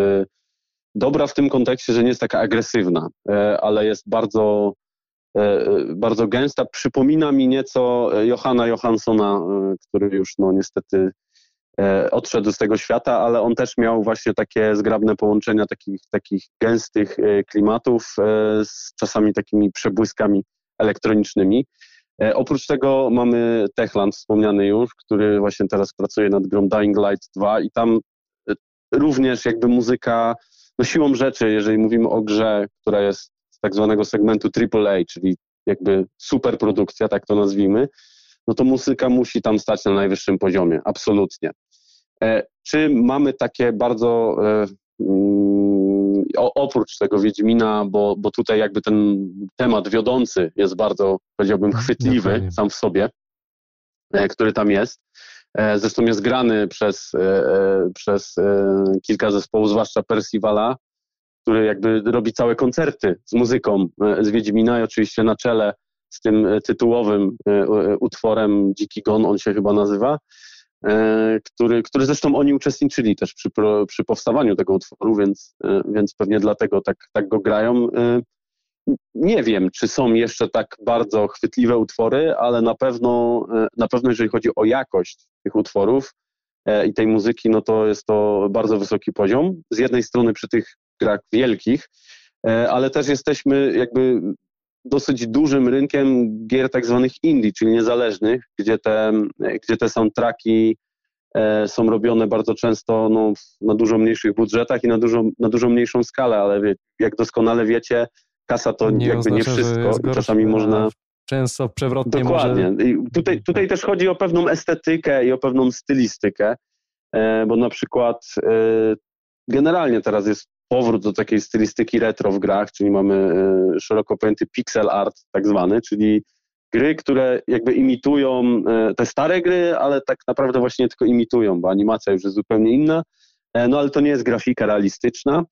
dobra w tym kontekście, że nie jest taka agresywna, e, ale jest bardzo bardzo gęsta. Przypomina mi nieco Johanna Johanssona, który już no niestety odszedł z tego świata, ale on też miał właśnie takie zgrabne połączenia takich, takich gęstych klimatów z czasami takimi przebłyskami elektronicznymi. Oprócz tego mamy Techland wspomniany już, który właśnie teraz pracuje nad grą Dying Light 2 i tam również jakby muzyka, no siłą rzeczy, jeżeli mówimy o grze, która jest z tak zwanego segmentu AAA, czyli jakby super produkcja, tak to nazwijmy, no to muzyka musi tam stać na najwyższym poziomie, absolutnie. E, czy mamy takie bardzo, e, mm, oprócz tego Wiedźmina, bo, bo tutaj jakby ten temat wiodący jest bardzo, powiedziałbym, chwytliwy sam w sobie, e, który tam jest, zresztą jest grany przez, e, e, przez kilka zespołów, zwłaszcza Percivala, który jakby robi całe koncerty z muzyką z Wiedźmina i oczywiście na czele z tym tytułowym utworem Dziki Gon, on się chyba nazywa, który, który zresztą oni uczestniczyli też przy, przy powstawaniu tego utworu, więc, więc pewnie dlatego tak, tak go grają. Nie wiem, czy są jeszcze tak bardzo chwytliwe utwory, ale na pewno, e, na pewno jeżeli chodzi o jakość tych utworów e, i tej muzyki, no to jest to bardzo wysoki poziom. Z jednej strony przy tych grach wielkich, e, ale też jesteśmy jakby dosyć dużym rynkiem gier tak zwanych indie, czyli niezależnych, gdzie te, gdzie te soundtracki są robione bardzo często no, na dużo mniejszych budżetach i na dużo, na dużo mniejszą skalę, ale jak doskonale wiecie, kasa to nie jakby oznacza, nie wszystko. Czasami można. Często przewrotnie Dokładnie. Może... I tutaj, tutaj też chodzi o pewną estetykę i o pewną stylistykę, e, bo na przykład e, generalnie teraz jest powrót do takiej stylistyki retro w grach, czyli mamy e, szeroko pojęty pixel art tak zwany, czyli gry, które jakby imitują te stare gry, ale tak naprawdę właśnie tylko imitują, bo animacja już jest zupełnie inna, no ale to nie jest grafika realistyczna,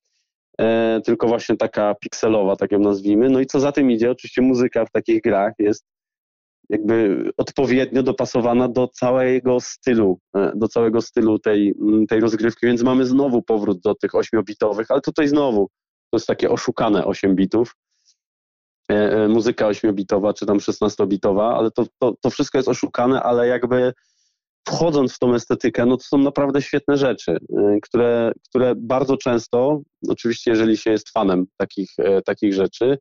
tylko właśnie taka pikselowa, tak ją nazwijmy. No i co za tym idzie, oczywiście muzyka w takich grach jest jakby odpowiednio dopasowana do całego stylu, e, do całego stylu tej, tej rozgrywki, więc mamy znowu powrót do tych 8-bitowych, ale tutaj znowu to jest takie oszukane 8 bitów. E, e, muzyka 8-bitowa czy tam 16-bitowa, ale to, to, to wszystko jest oszukane, ale jakby wchodząc w tą estetykę, no to są naprawdę świetne rzeczy, y, które, które bardzo często, oczywiście jeżeli się jest fanem takich, e, takich rzeczy,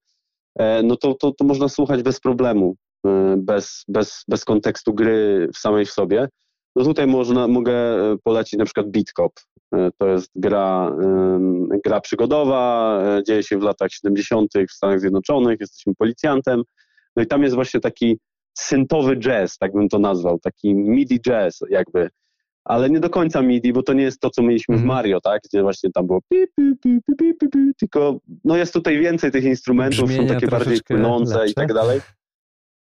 e, no to, to, to można słuchać bez problemu, y, bez, bez, bez kontekstu gry w samej w sobie. No tutaj można, mogę e, polecić na przykład Beat To jest gra, gra przygodowa, dzieje się w latach 70. w Stanach Zjednoczonych, jesteśmy policjantem. No i tam jest właśnie taki syntowy jazz, tak bym to nazwał, taki midi jazz jakby, ale nie do końca midi, bo to nie jest to, co mieliśmy w mhm. Mario, tak, gdzie właśnie tam było pi, pi, pi, pi, pi, pi, tylko no jest tutaj więcej tych instrumentów, Brzmienia są takie bardziej płynące lepsze. i tak dalej.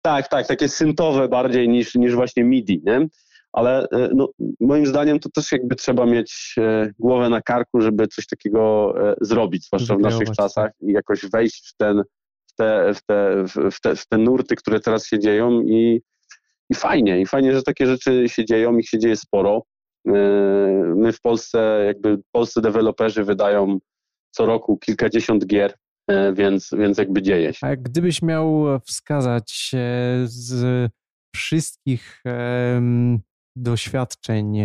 Tak, tak, takie syntowe bardziej niż, niż właśnie midi, nie? Ale e, no, moim zdaniem to też jakby trzeba mieć e, głowę na karku, żeby coś takiego e, zrobić, zwłaszcza w naszych czasach i jakoś wejść w ten te, w te, w te, w te nurty, które teraz się dzieją i, i fajnie, i fajnie, że takie rzeczy się dzieją, ich się dzieje sporo. E, my w Polsce, jakby polscy deweloperzy wydają co roku kilkadziesiąt gier, e, więc, więc jakby dzieje się. A gdybyś miał wskazać z wszystkich doświadczeń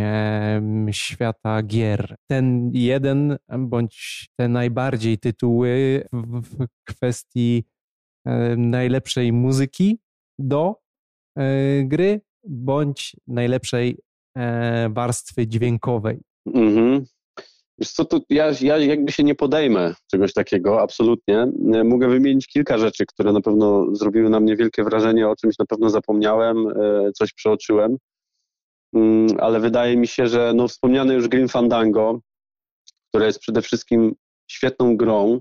świata gier, ten jeden bądź te najbardziej tytuły w, kwestii najlepszej muzyki do e, gry, bądź najlepszej e, warstwy dźwiękowej. Mhm. Wiesz co, to ja, ja jakby się nie podejmę czegoś takiego, absolutnie. Mogę wymienić kilka rzeczy, które na pewno zrobiły na mnie wielkie wrażenie, o czymś na pewno zapomniałem, coś przeoczyłem, mm, ale wydaje mi się, że no, wspomniane już Green Fandango, które jest przede wszystkim świetną grą,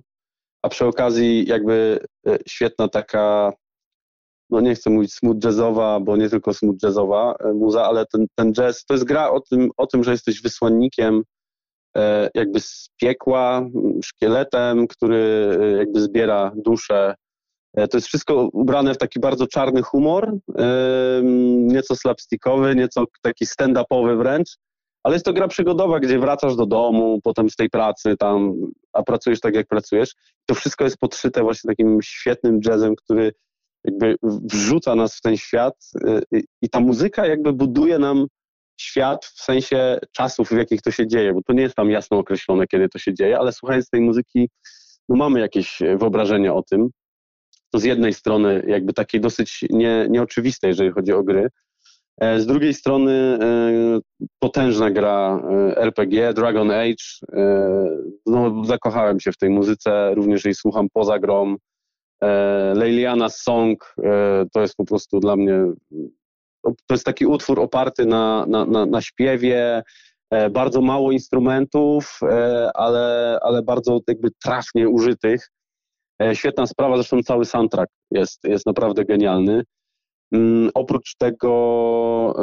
a przy okazji jakby e, świetna taka, no nie chcę mówić smooth jazzowa, bo nie tylko smooth jazzowa e, muza, ale ten, ten jazz, to jest gra o tym, o tym, że jesteś wysłannikiem e, jakby z piekła, szkieletem, który jakby zbiera duszę. To jest wszystko ubrane w taki bardzo czarny humor, nieco slapstickowy, nieco taki stand-upowy wręcz, ale jest to gra przygodowa, gdzie wracasz do domu, potem z tej pracy tam, a pracujesz tak jak pracujesz. To wszystko jest podszyte właśnie takim świetnym jazzem, który jakby wrzuca nas w ten świat i ta muzyka jakby buduje nam świat w sensie czasów, w jakich to się dzieje, bo to nie jest tam jasno określone, kiedy to się dzieje, ale słuchając tej muzyki, no mamy jakieś wyobrażenie o tym. To z jednej strony jakby takiej dosyć nie, nieoczywistej, jeżeli chodzi o gry. E, z drugiej strony e, potężna gra e, RPG, Dragon Age. No, zakochałem się w tej muzyce, również jej słucham poza grą. Leiliana Song to jest po prostu dla mnie to jest taki utwór oparty na, na, na, na śpiewie, bardzo mało instrumentów, ale, ale bardzo jakby trafnie użytych. Świetna sprawa, zresztą cały soundtrack jest, jest naprawdę genialny. Mm, oprócz tego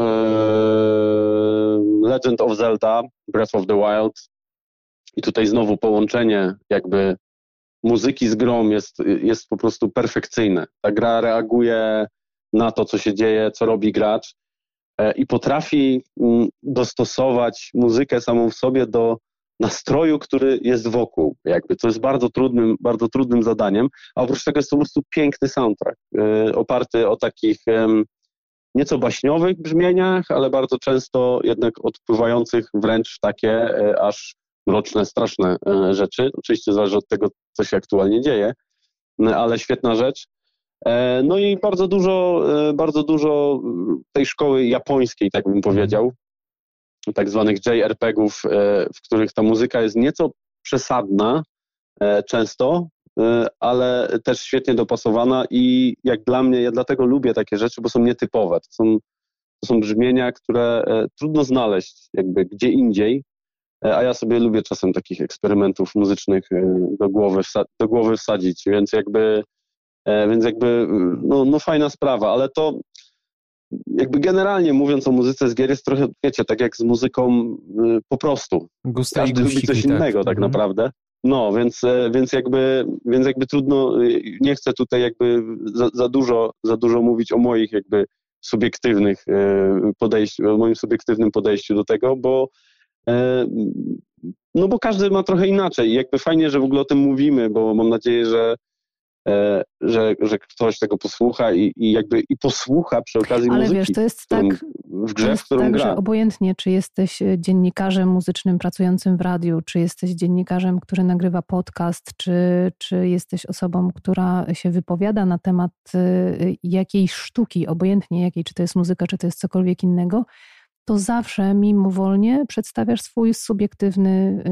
Legend of Zelda, Breath of the Wild i tutaj znowu połączenie jakby muzyki z grą jest, jest po prostu perfekcyjne. Ta gra reaguje na to, co się dzieje, co robi gracz e, i potrafi mm, dostosować muzykę samą w sobie do nastroju, który jest wokół, jakby, to jest bardzo trudnym, bardzo trudnym zadaniem, a oprócz tego jest to po prostu piękny soundtrack, e, oparty o takich nieco baśniowych brzmieniach, ale bardzo często jednak odpływających wręcz takie e, aż mroczne, straszne rzeczy. Oczywiście zależy od tego, co się aktualnie dzieje, ale świetna rzecz. E, no i bardzo dużo, e, bardzo dużo tej szkoły japońskiej, tak bym powiedział, tak zwanych JRPG-ów, e, w których ta muzyka jest nieco przesadna często, ale też świetnie dopasowana i jak dla mnie, ja dlatego lubię takie rzeczy, bo są nietypowe. To są, to są brzmienia, które trudno znaleźć jakby gdzie indziej, a ja sobie lubię czasem takich eksperymentów muzycznych do głowy, do głowy wsadzić, więc jakby E, więc jakby, no, no fajna sprawa, ale to jakby generalnie mówiąc o muzyce z gier jest trochę, wiecie, tak jak z muzyką y, po prostu. Gusta Każdy lubi coś tak. innego tak, mhm. naprawdę. No, więc, e, więc, jakby, więc jakby trudno, y, nie chcę tutaj jakby za, za, dużo, za dużo mówić o moich jakby subiektywnych e, podejściu, o moim subiektywnym podejściu do tego, bo no bo każdy ma trochę inaczej i jakby fajnie, że w ogóle o tym mówimy, bo mam nadzieję, że E, że, że ktoś tego posłucha i, i jakby i posłucha przy okazji Ale muzyki. wiesz, to jest tak, w grze, w którą tak, gra. że obojętnie, czy jesteś e, dziennikarzem muzycznym pracującym w radiu, czy jesteś dziennikarzem, który nagrywa podcast, czy, czy jesteś osobą, która się wypowiada na temat e, jakiejś sztuki, obojętnie jakiej, czy to jest muzyka, czy to jest cokolwiek innego, to zawsze mimowolnie przedstawiasz swój subiektywny,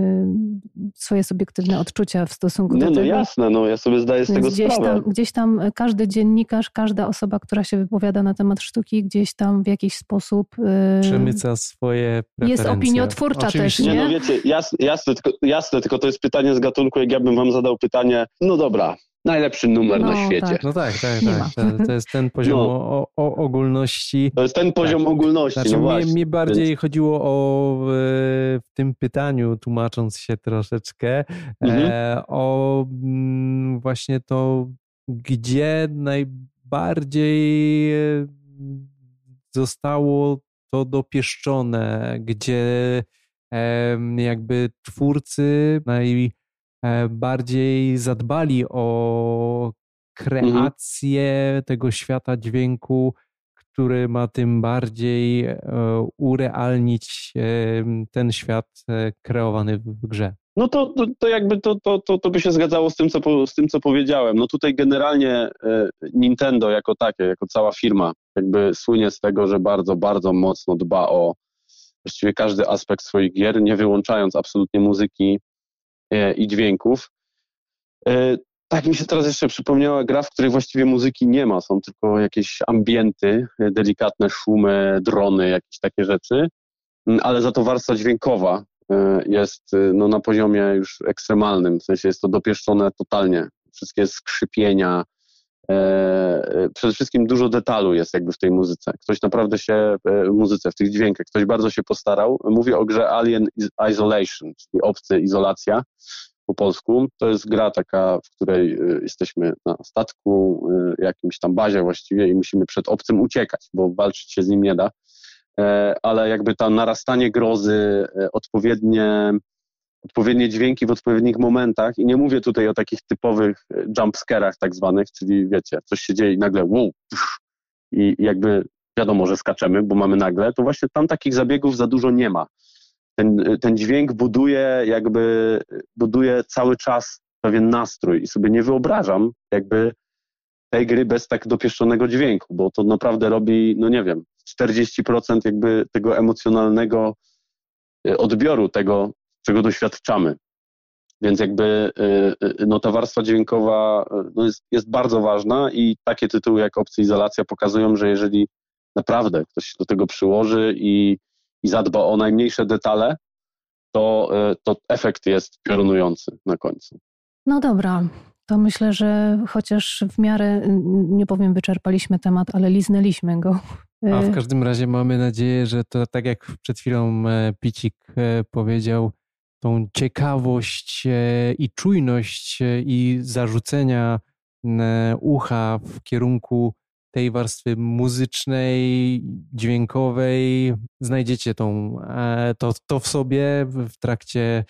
y, swoje subiektywne odczucia w stosunku no, do no tego. No jasne, no ja sobie zdaję z tego gdzieś sprawę. Tam, gdzieś tam każdy dziennikarz, każda osoba, która się wypowiada na temat sztuki, gdzieś tam w jakiś sposób... Yy, Przemyca swoje preferencje. Jest opiniotwórcza Oczywiście. też, nie? nie? No wiecie, jasne, jasne, tylko, jasne, tylko to jest pytanie z gatunku, jak ja bym wam zadał pytanie, no dobra, najlepszy numer no, na świecie. Tak. No tak, tak, tak. To, to, jest ten poziom no. o, o, ogólności. To jest ten poziom tak. ogólności, znaczy, no mnie, mnie, bardziej Więc... chodziło o w tym pytaniu, tłumacząc się troszeczkę, mhm. e, o m, mm, właśnie to, gdzie najbardziej e, zostało to dopieszczone, gdzie e, jakby twórcy naj E, bardziej zadbali o kreację mhm. tego świata dźwięku, który ma tym bardziej e, urealnić e, ten świat kreowany w grze. No to, to, to jakby to, to, to, to by się zgadzało z tym, co, z tym, co powiedziałem. No tutaj generalnie Nintendo jako takie, jako cała firma, jakby słynie z tego, że bardzo, bardzo mocno dba o właściwie każdy aspekt swoich gier, nie wyłączając absolutnie muzyki E, i dźwięków. E, tak mi się teraz jeszcze przypomniała gra, w której właściwie muzyki nie ma, są tylko jakieś ambienty, e, delikatne szumy, drony, jakieś takie rzeczy, mm, ale za to warstwa dźwiękowa jest no, na poziomie już ekstremalnym, w sensie jest to dopieszczone totalnie. Wszystkie skrzypienia, przede wszystkim dużo detalu jest jakby w tej muzyce. Ktoś naprawdę się, w muzyce, w tych dźwiękach, ktoś bardzo się postarał. Mówię o grze Alien Isolation, czyli obcy izolacja po polsku. To jest gra taka, w której e, jesteśmy na statku, e, jakimś tam bazie właściwie i musimy przed obcym uciekać, bo walczyć się z nim nie da. E, ale jakby to narastanie grozy, odpowiednie odpowiednie dźwięki w odpowiednich momentach i nie mówię tutaj o takich typowych e, jumpscarach tak zwanych, czyli wiecie, coś się dzieje i nagle wow, i jakby wiadomo, że skaczemy, bo mamy nagle, to właśnie tam takich zabiegów za dużo nie ma. Ten, e, ten dźwięk buduje jakby, buduje cały czas pewien nastrój i sobie nie wyobrażam jakby tej gry bez tak dopieszczonego dźwięku, bo to naprawdę robi, no nie wiem, 40% jakby tego emocjonalnego e, odbioru tego, czego doświadczamy. Więc jakby y, y, no, ta warstwa dźwiękowa y, no, jest, jest bardzo ważna i takie tytuły jak Opcja Izolacja pokazują, że jeżeli naprawdę ktoś się do tego przyłoży i, i zadba o najmniejsze detale, to, to efekt jest piorunujący na końcu. No dobra, to myślę, że chociaż w miarę, nie powiem wyczerpaliśmy temat, ale liznęliśmy go. A w każdym razie mamy nadzieję, że to tak jak przed chwilą e, Picik e, powiedział, tą ciekawość e, i czujność e, i zarzucenia ucha w kierunku tej warstwy muzycznej, dźwiękowej. Znajdziecie tą, e, to, to w sobie w trakcie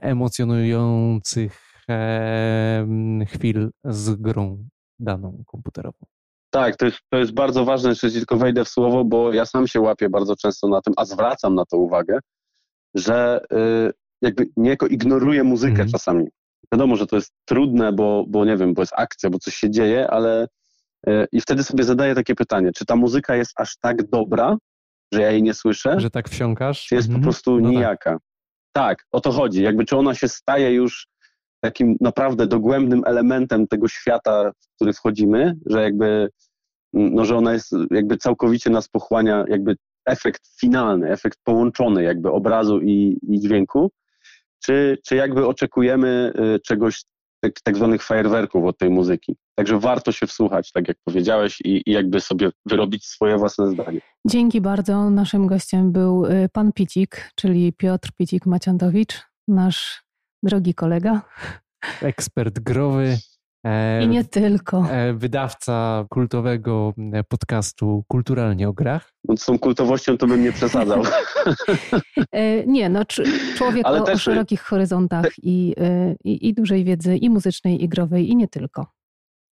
emocjonujących chwil z grą daną komputerową. Tak, to jest, to jest bardzo ważne, że tylko wejdę w słowo, bo ja sam się łapię bardzo często na tym, a zwracam na to uwagę, że y, jakby niejako ignoruje muzykę mm. czasami. Wiadomo, że to jest trudne, bo, bo nie wiem, bo jest akcja, bo coś się dzieje, ale y, i wtedy sobie zadaję takie pytanie, czy ta muzyka jest aż tak dobra, że ja jej nie słyszę? Że tak wsiąkasz? Czy jest mm. po mhm. prostu no tak. nijaka? Tak. tak, o to chodzi. Jakby czy ona się staje już takim naprawdę dogłębnym elementem tego świata, w który wchodzimy, że jakby, no, że ona jest, jakby całkowicie nas pochłania, jakby efekt finalny, efekt połączony jakby obrazu i, i dźwięku, czy, czy jakby oczekujemy y, czegoś, tak, tak zwanych fajerwerków od tej muzyki. Także warto się wsłuchać, tak jak powiedziałeś, i, i jakby sobie wyrobić swoje własne zdanie. Dzięki bardzo. Naszym gościem był y, pan Picik, czyli Piotr Picik-Maciantowicz, nasz drogi kolega. Ekspert growy. E, I nie tylko. E, wydawca kultowego e, podcastu Kulturalnie o grach. Z tą kultowością to bym nie przesadzał. nie, no człowiek o, o, szerokich horyzontach i, i, i dużej wiedzy i muzycznej, i growej, i nie tylko.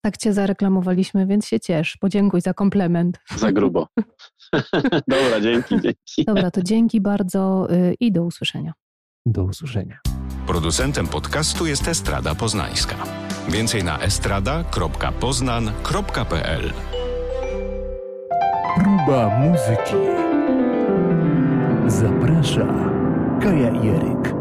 Tak cię zareklamowaliśmy, więc się ciesz. Podziękuj za komplement. Za grubo. Dobra, dzięki, dzięki. Dobra, to dzięki bardzo i do usłyszenia. Do usłyszenia. Producentem podcastu jest Estrada Poznańska. Więcej na estrada.poznan.pl Próba muzyki. Zaprasza Kaja Jeryk.